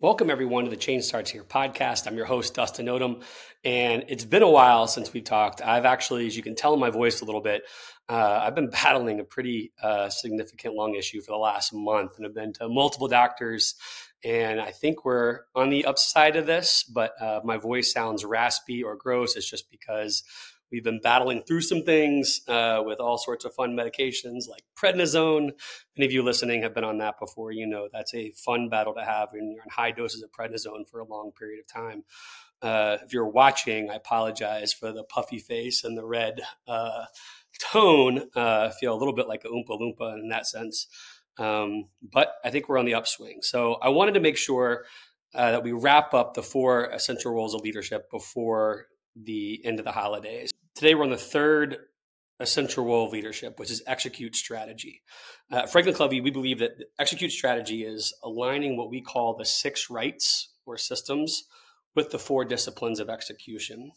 Welcome, everyone, to the Change Starts Here podcast. I'm your host, Dustin Odham, and it's been a while since we've talked. I've actually, as you can tell in my voice a little bit, uh, I've been battling a pretty uh, significant lung issue for the last month and I've been to multiple doctors. And I think we're on the upside of this, but uh, my voice sounds raspy or gross. It's just because We've been battling through some things uh, with all sorts of fun medications like prednisone. Any of you listening have been on that before. You know that's a fun battle to have when you're on high doses of prednisone for a long period of time. Uh, if you're watching, I apologize for the puffy face and the red uh, tone. Uh, I feel a little bit like a Oompa Loompa in that sense. Um, but I think we're on the upswing. So I wanted to make sure uh, that we wrap up the four essential roles of leadership before the end of the holidays. Today, we're on the third essential role of leadership, which is execute strategy. Uh, Franklin Covey, we believe that execute strategy is aligning what we call the six rights or systems with the four disciplines of execution.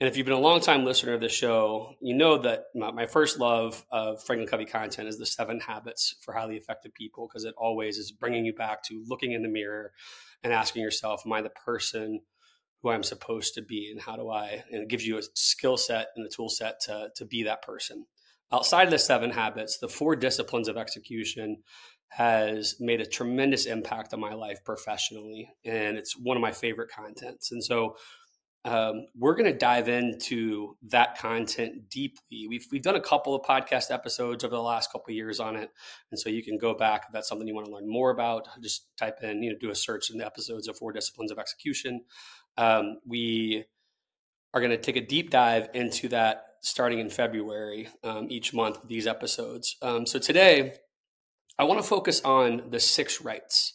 And if you've been a long time listener of the show, you know that my, my first love of Franklin Covey content is the seven habits for highly effective people, because it always is bringing you back to looking in the mirror and asking yourself, Am I the person who I'm supposed to be and how do I, and it gives you a skill set and a tool set to, to be that person. Outside of the seven habits, the four disciplines of execution has made a tremendous impact on my life professionally. And it's one of my favorite contents. And so um, we're going to dive into that content deeply. We've, we've done a couple of podcast episodes over the last couple of years on it. And so you can go back if that's something you want to learn more about. Just type in, you know, do a search in the episodes of Four Disciplines of Execution um, we are going to take a deep dive into that starting in February um, each month with these episodes. Um, so today, I want to focus on the six rights.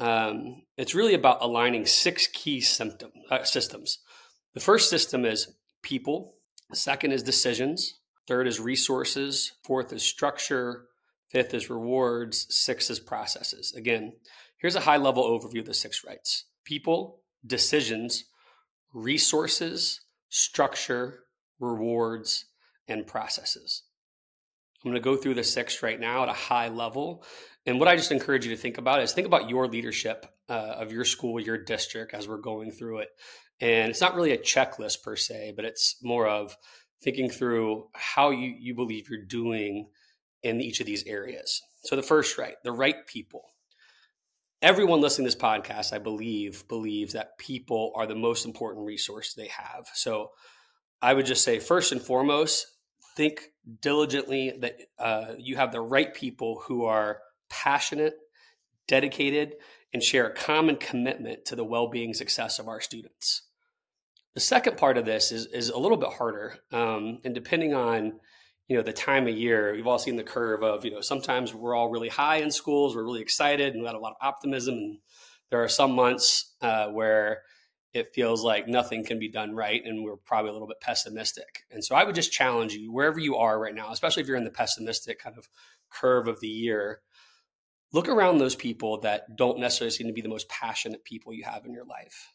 Um, it's really about aligning six key symptom, uh, systems. The first system is people. The second is decisions. Third is resources. Fourth is structure. Fifth is rewards. Six is processes. Again, here's a high level overview of the six rights people, decisions, resources, structure, rewards, and processes. I'm going to go through the six right now at a high level. And what I just encourage you to think about is think about your leadership uh, of your school, your district as we're going through it. And it's not really a checklist per se, but it's more of thinking through how you, you believe you're doing in each of these areas. So the first right, the right people everyone listening to this podcast, I believe, believes that people are the most important resource they have. So I would just say, first and foremost, think diligently that uh, you have the right people who are passionate, dedicated, and share a common commitment to the well being success of our students. The second part of this is, is a little bit harder. Um, and depending on you know the time of year we've all seen the curve of you know sometimes we're all really high in schools we're really excited and we got a lot of optimism and there are some months uh, where it feels like nothing can be done right and we're probably a little bit pessimistic and so i would just challenge you wherever you are right now especially if you're in the pessimistic kind of curve of the year look around those people that don't necessarily seem to be the most passionate people you have in your life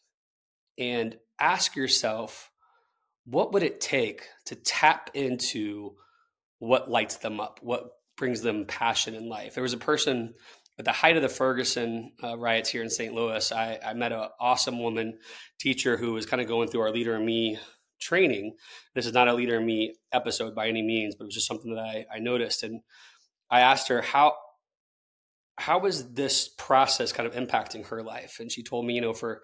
and ask yourself what would it take to tap into what lights them up, what brings them passion in life. There was a person at the height of the Ferguson uh, riots here in St. Louis. I, I met an awesome woman teacher who was kind of going through our Leader in Me training. This is not a Leader in Me episode by any means, but it was just something that I, I noticed. And I asked her, how, how was this process kind of impacting her life? And she told me, you know, for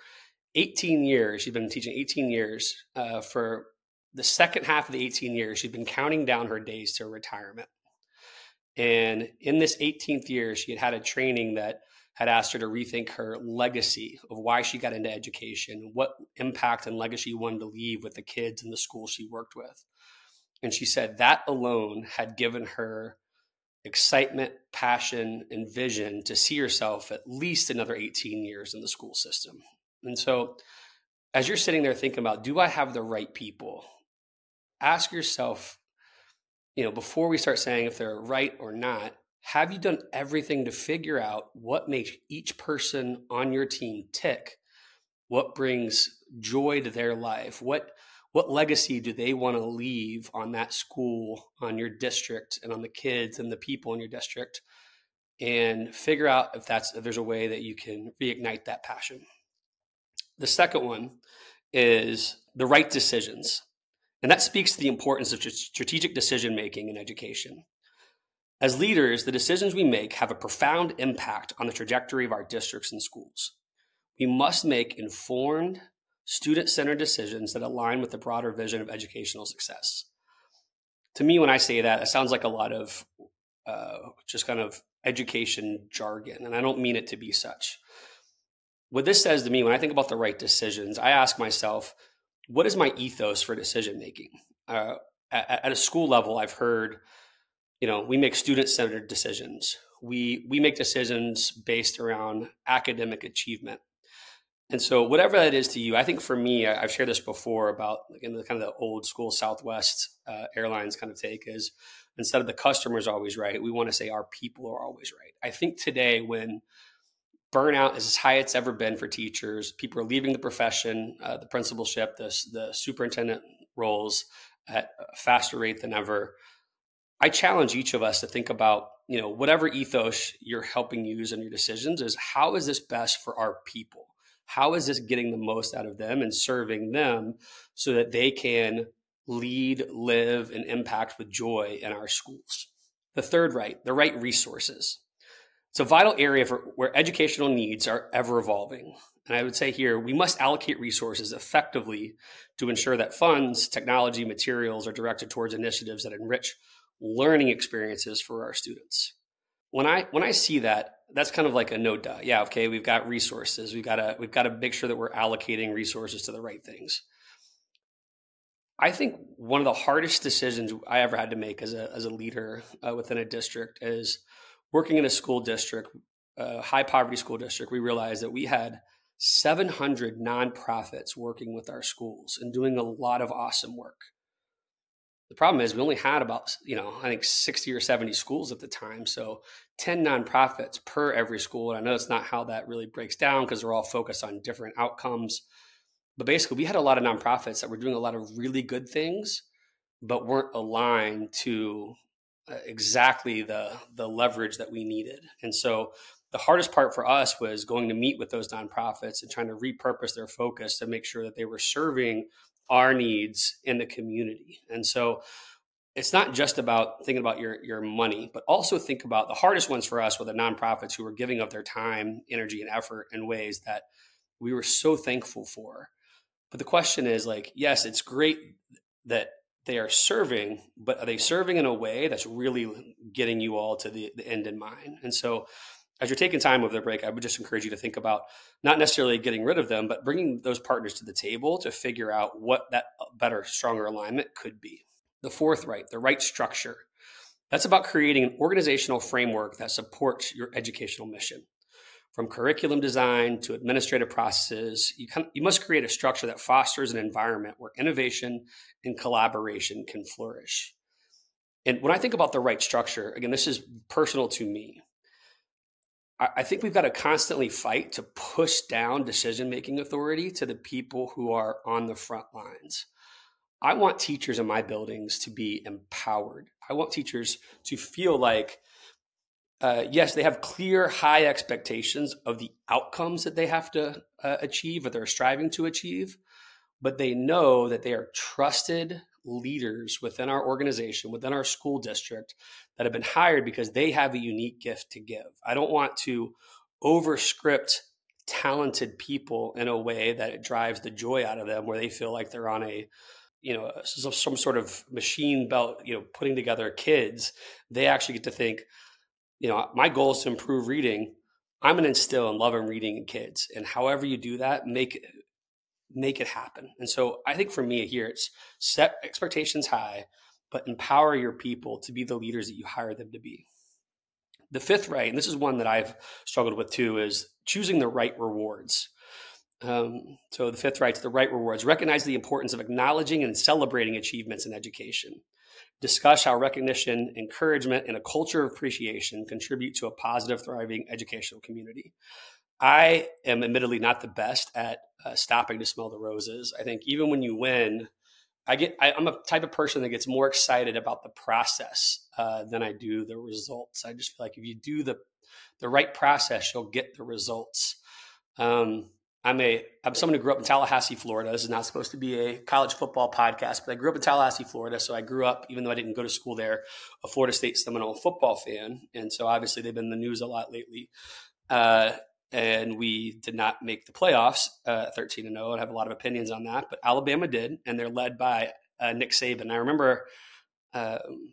18 years, she'd been teaching 18 years uh, for the second half of the 18 years, she'd been counting down her days to retirement. And in this 18th year, she had had a training that had asked her to rethink her legacy of why she got into education, what impact and legacy she wanted to leave with the kids and the school she worked with. And she said that alone had given her excitement, passion, and vision to see herself at least another 18 years in the school system. And so, as you're sitting there thinking about, do I have the right people? ask yourself, you know, before we start saying if they're right or not, have you done everything to figure out what makes each person on your team tick? What brings joy to their life? What what legacy do they want to leave on that school, on your district, and on the kids and the people in your district? and figure out if that's if there's a way that you can reignite that passion. The second one is the right decisions. And that speaks to the importance of strategic decision making in education. As leaders, the decisions we make have a profound impact on the trajectory of our districts and schools. We must make informed, student centered decisions that align with the broader vision of educational success. To me, when I say that, it sounds like a lot of uh, just kind of education jargon, and I don't mean it to be such. What this says to me, when I think about the right decisions, I ask myself, what is my ethos for decision making? Uh, at, at, a school level, I've heard, you know, we make student centered decisions. We we make decisions based around academic achievement. And so, whatever that is to you, I think for me, I, have shared this before about in the kind of the old school Southwest uh, Airlines kind of take is instead of the customer is always right, we want to say our people are always right. I think today when burnout is as high as it's ever been for teachers. People are leaving the profession, uh, the principalship, the, the superintendent roles at a faster rate than ever. I challenge each of us to think about, you know, whatever ethos you're helping use in your decisions is how is this best for our people? How is this getting the most out of them and serving them so that they can lead, live, and impact with joy in our schools? The third right, the right resources. It's a vital area for where educational needs are ever evolving. And I would say here, we must allocate resources effectively to ensure that funds, technology, materials are directed towards initiatives that enrich learning experiences for our students. When I when I see that, that's kind of like a no duh. Yeah, okay, we've got resources. We've got to we've got to make sure that we're allocating resources to the right things. I think one of the hardest decisions I ever had to make as a as a leader uh, within a district is working in a school district, a high poverty school district, we realized that we had 700 nonprofits working with our schools and doing a lot of awesome work. The problem is we only had about, you know, I think 60 or 70 schools at the time. So 10 nonprofits per every school. And I know it's not how that really breaks down because they're all focused on different outcomes. But basically, we had a lot of nonprofits that were doing a lot of really good things, but weren't aligned to Uh, exactly the the leverage that we needed. And so the hardest part for us was going to meet with those nonprofits and trying to repurpose their focus to make sure that they were serving our needs in the community. And so it's not just about thinking about your your money, but also think about the hardest ones for us were the nonprofits who were giving up their time, energy, and effort in ways that we were so thankful for. But the question is like, yes, it's great that they are serving, but are they serving in a way that's really getting you all to the, the end in mind? And so, as you're taking time over the break, I would just encourage you to think about not necessarily getting rid of them, but bringing those partners to the table to figure out what that uh, better, stronger alignment could be. The fourth right, the right structure. That's about creating an organizational framework that supports your educational mission from curriculum design to administrative processes, you, can, you must create a structure that fosters an environment where innovation and collaboration can flourish. And when I think about the right structure, again, this is personal to me. I, I think we've got to constantly fight to push down decision making authority to the people who are on the front lines. I want teachers in my buildings to be empowered. I want teachers to feel like uh, yes, they have clear, high expectations of the outcomes that they have to uh, achieve or they're striving to achieve, but they know that they are trusted leaders within our organization, within our school district that have been hired because they have a unique gift to give. I don't want to overscript talented people in a way that it drives the joy out of them where they feel like they're on a you know some sort of machine belt you know putting together kids they actually get to think you know, my goal is to improve reading. I'm going to instill and love and reading in kids, and however you do that, make make it happen. And so, I think for me here, it's set expectations high, but empower your people to be the leaders that you hire them to be. The fifth right, and this is one that I've struggled with too, is choosing the right rewards. Um, so the fifth right to the right rewards recognize the importance of acknowledging and celebrating achievements in education discuss how recognition, encouragement, and a culture of appreciation contribute to a positive, thriving educational community. I am admittedly not the best at uh, stopping to smell the roses. I think even when you win, I get I, am a type of person that gets more excited about the process uh, than I do the results. I just feel like if you do the the right process, you'll get the results. Um, I'm a I'm someone who grew up in Tallahassee, Florida. This is not supposed to be a college football podcast, but I grew up in Tallahassee, Florida. So I grew up, even though I didn't go to school there, a Florida State Seminole football fan, and so obviously they've been in the news a lot lately. Uh, and we did not make the playoffs, uh, 13 and 0. I have a lot of opinions on that, but Alabama did, and they're led by uh, Nick Saban. I remember, um,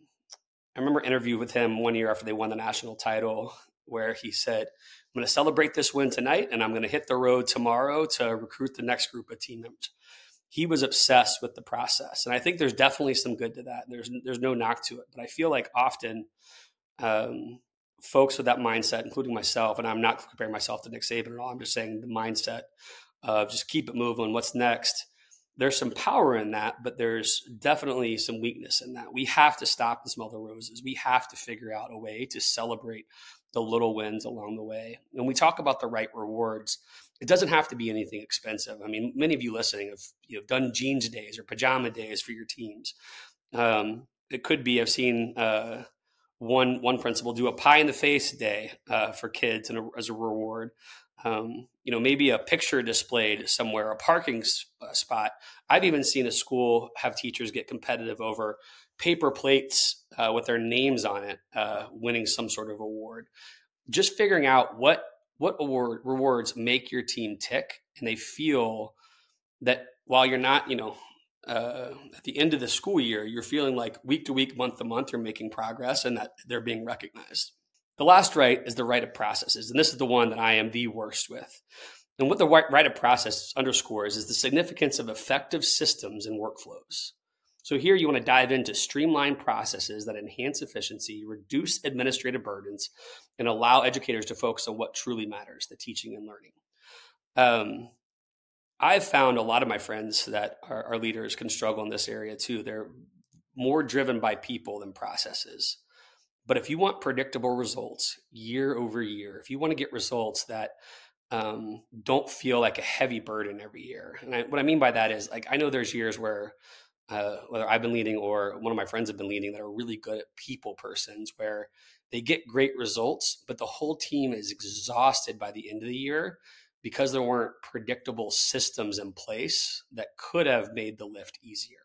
I remember interview with him one year after they won the national title, where he said, I'm going to celebrate this win tonight and I'm going to hit the road tomorrow to recruit the next group of team members. He was obsessed with the process. And I think there's definitely some good to that. There's, there's no knock to it. But I feel like often um, folks with that mindset, including myself, and I'm not comparing myself to Nick Saban at all, I'm just saying the mindset of just keep it moving, what's next. There's some power in that, but there's definitely some weakness in that. We have to stop and smell the roses. We have to figure out a way to celebrate the little wins along the way. When we talk about the right rewards, it doesn't have to be anything expensive. I mean, many of you listening have you done jeans days or pajama days for your teams. Um, it could be I've seen uh, one one principal do a pie in the face day uh, for kids and as a reward. Um, you know, maybe a picture displayed somewhere, a parking uh, spot. I've even seen a school have teachers get competitive over paper plates uh, with their names on it, uh, winning some sort of award. Just figuring out what what award rewards make your team tick, and they feel that while you're not, you know, uh, at the end of the school year, you're feeling like week to week, month to month, you're making progress, and that they're being recognized. The last right is the right of processes, and this is the one that I am the worst with. And what the right of process underscores is the significance of effective systems and workflows. So here you want to dive into streamlined processes that enhance efficiency, reduce administrative burdens, and allow educators to focus on what truly matters, the teaching and learning. Um, I've found a lot of my friends that are, are leaders can struggle in this area too. They're more driven by people than processes. But if you want predictable results year over year, if you want to get results that um, don't feel like a heavy burden every year, and I, what I mean by that is like I know there's years where uh, whether I've been leading or one of my friends have been leading that are really good at people persons where they get great results, but the whole team is exhausted by the end of the year because there weren't predictable systems in place that could have made the lift easier.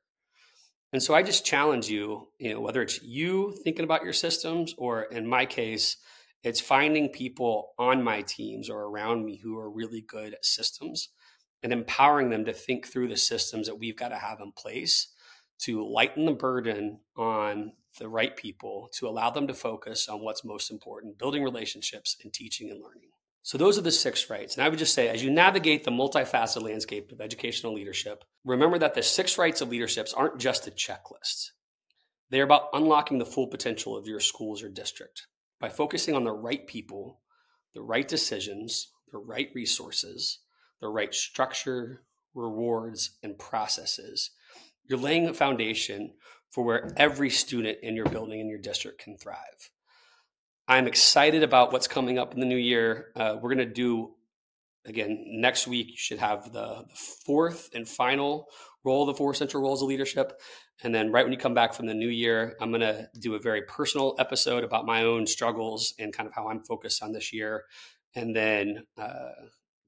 And so I just challenge you, you know, whether it's you thinking about your systems or in my case, it's finding people on my teams or around me who are really good at systems and empowering them to think through the systems that we've got to have in place to lighten the burden on the right people to allow them to focus on what's most important building relationships and teaching and learning so those are the six rights. And i would just say as you navigate the multifaceted landscape of educational leadership remember that the six rights of leaderships aren't just a checklist. They're about unlocking the full potential of your schools or district by focusing on the right people the right decisions the right resources the right structure, rewards, and processes, you're laying a foundation for where every student in your building in your district can thrive. I'm excited about what's coming up in the new year. Uh, we're going to do again next week. You should have the, the, fourth and final role, the four essential roles of leadership, and then right when you come back from the new year, I'm going to do a very personal episode about my own struggles and kind of how I'm focused on this year, and then uh,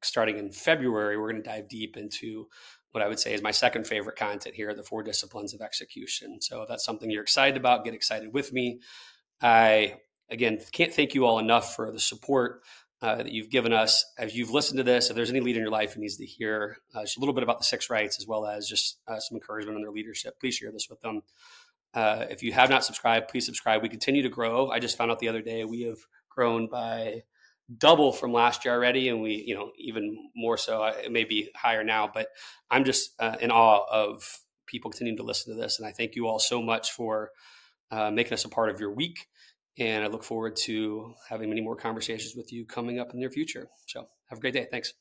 starting in February, we're going to dive deep into what I would say is my second favorite content here, the four disciplines of execution. So if that's something you're excited about, get excited with me. I, again, can't thank you all enough for the support uh, that you've given us. As you've listened to this, if there's any leader in your life who needs to hear uh, just a little bit about the six rights as well as just uh, some encouragement on their leadership, please share this with them. Uh, if you have not subscribed, please subscribe. We continue to grow. I just found out the other day we have grown by double from last year already, and we, you know, even more so. It may be higher now, but I'm just uh, in awe of people continuing to listen to this, and I thank you all so much for uh, making us a part of your week. And I look forward to having many more conversations with you coming up in the near future. So have a great day. Thanks.